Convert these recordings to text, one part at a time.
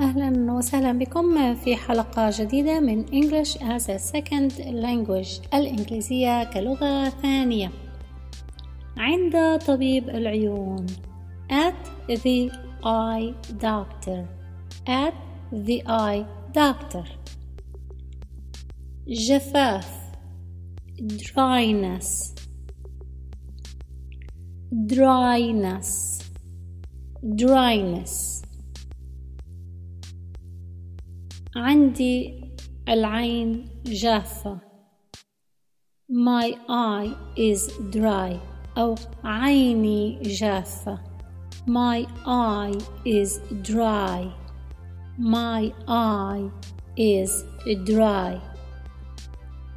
أهلا وسهلا بكم في حلقة جديدة من English as a Second Language الإنجليزية كلغة ثانية عند طبيب العيون at the eye doctor at the eye doctor جفاف dryness dryness dryness عندي العين جافة. My eye is dry. أو عيني جافة. My eye is dry. My eye is dry.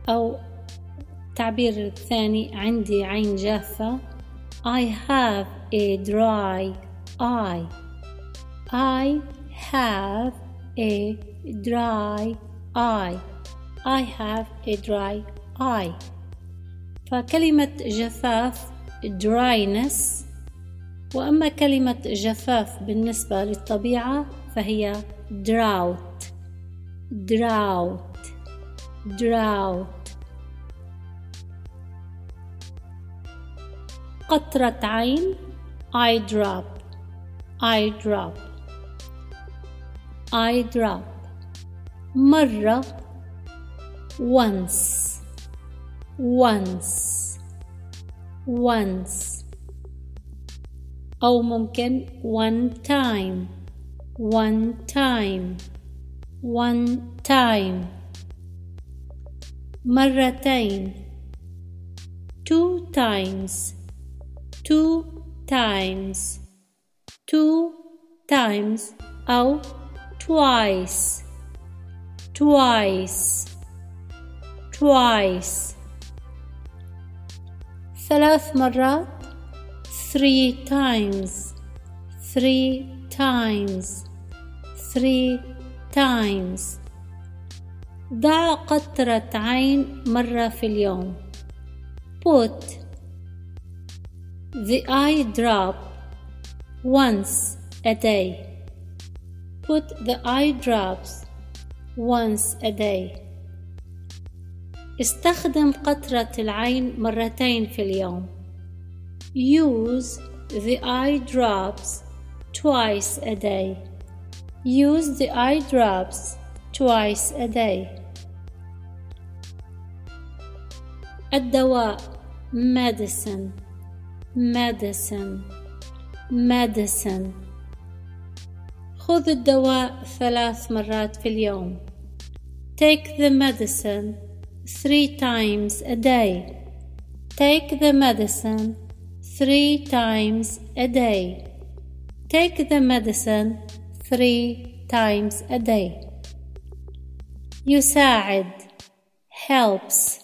أو التعبير الثاني عندي عين جافة. I have a dry eye. I have a dry eye I have a dry eye فكلمة جفاف dryness وأما كلمة جفاف بالنسبة للطبيعة فهي drought drought drought قطرة عين eye drop eye drop eye drop مرة once once once أو ممكن one time one time one time مرتين two times two times two times أو twice twice twice ثلاث مرات three times three times three times ضع قطرة عين مرة في اليوم put the eye drop once a day put the eye drops once a day استخدم قطرة العين مرتين في اليوم use the eye drops twice a day use the eye drops twice a day الدواء medicine medicine medicine خذ الدواء ثلاث مرات في اليوم take the medicine three times a day take the medicine three times a day take the medicine three times a day يساعد helps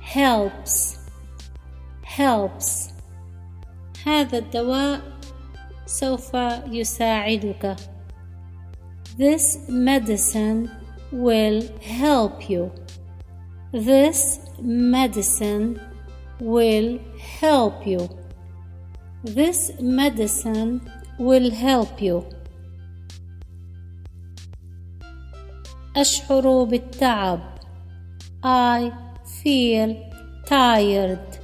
helps helps هذا الدواء سوف يساعدك This medicine will help you This medicine will help you This medicine will help you أشعر بالتعب I feel tired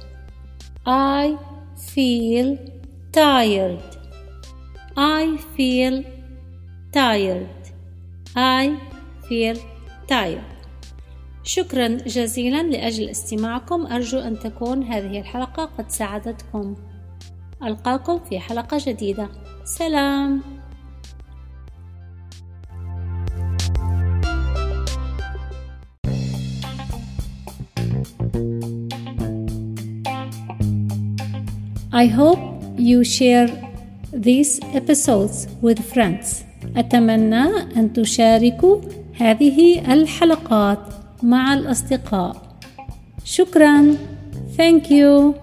I feel tired I feel tired. I feel tired. شكرا جزيلا لأجل استماعكم. أرجو أن تكون هذه الحلقة قد ساعدتكم. ألقاكم في حلقة جديدة. سلام. I hope you share these episodes with friends. أتمنى أن تشاركوا هذه الحلقات مع الأصدقاء. شكرا. Thank you.